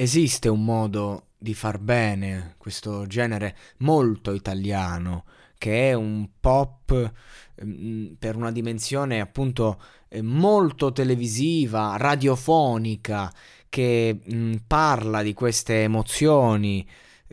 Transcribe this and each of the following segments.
Esiste un modo di far bene questo genere molto italiano che è un pop mm, per una dimensione appunto eh, molto televisiva, radiofonica, che mh, parla di queste emozioni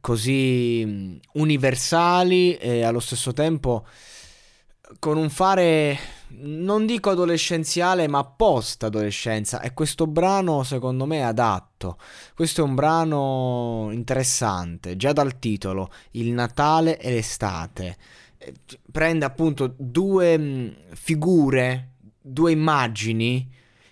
così mh, universali e allo stesso tempo con un fare non dico adolescenziale ma post adolescenza e questo brano secondo me è adatto. Questo è un brano interessante già dal titolo il Natale e l'estate. Eh, prende appunto due mh, figure due immagini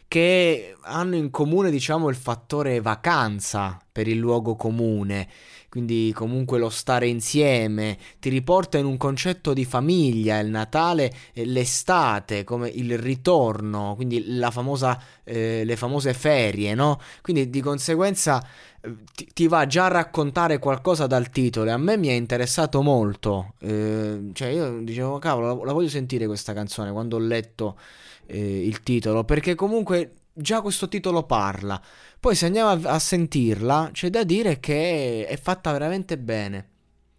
che hanno in comune diciamo il fattore vacanza per il luogo comune quindi comunque lo stare insieme, ti riporta in un concetto di famiglia, il Natale, l'estate, come il ritorno, quindi famosa, eh, le famose ferie, no? Quindi di conseguenza eh, ti, ti va già a raccontare qualcosa dal titolo a me mi è interessato molto, eh, cioè io dicevo cavolo la, la voglio sentire questa canzone quando ho letto eh, il titolo, perché comunque già questo titolo parla. Poi se andiamo a, sentirla, c'è da dire che è fatta veramente bene.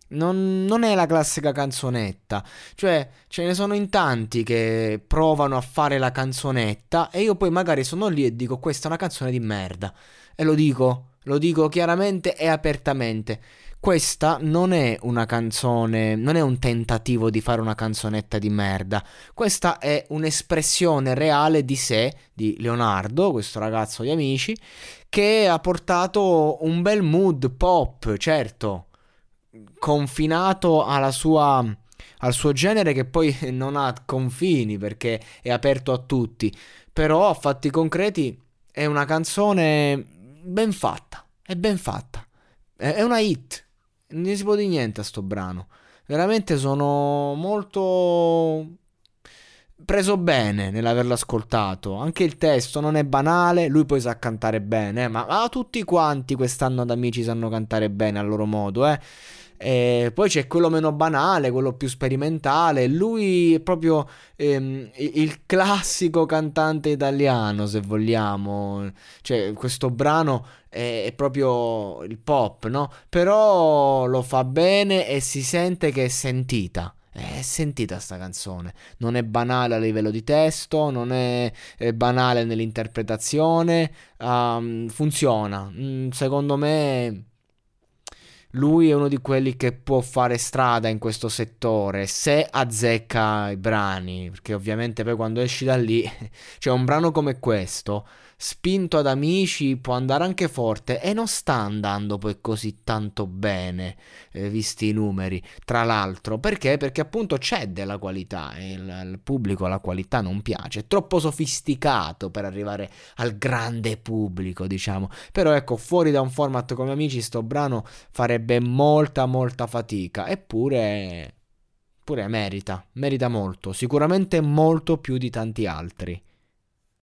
Non, non, è la classica canzonetta, cioè ce ne sono in tanti che provano a fare la canzonetta e io poi magari sono lì e dico questa è una canzone di merda e lo dico, lo dico chiaramente e apertamente. Questa non è una canzone, non è un tentativo di fare una canzonetta di merda. Questa è un'espressione reale di sé, di Leonardo, questo ragazzo di amici, che ha portato un bel mood pop, certo, confinato sua al suo genere che poi non ha confini perché è aperto a tutti, però a fatti concreti è una canzone ben fatta, è ben fatta. È una hit, non si può dire niente a sto brano. Veramente sono molto preso bene nell'averlo ascoltato. Anche il testo non è banale, lui poi sa cantare bene, ma, ma, tutti quanti quest'anno ad amici sanno cantare bene a loro modo, eh. E poi c'è quello meno banale, quello più sperimentale. Lui è proprio ehm, il classico cantante italiano, se vogliamo. Cioè, questo brano è, è, proprio il pop, no? Però lo fa bene e si sente che è sentita. È sentita sta canzone, non è banale a livello di testo, non è, è banale nell'interpretazione, um, funziona. Mm, secondo me lui è uno di quelli che può fare strada in questo settore se azzecca i brani, perché ovviamente poi quando esci da lì, cioè un brano come questo, spinto ad amici, può andare anche forte e non sta andando poi così tanto bene, eh, visti i numeri, tra l'altro, perché? Perché appunto c'è della qualità e il, il pubblico la qualità non piace, è troppo sofisticato per arrivare al grande pubblico, diciamo, però ecco, fuori da un format come amici, sto brano farebbe molta molta fatica, eppure... Pure merita, merita molto, sicuramente molto più di tanti altri.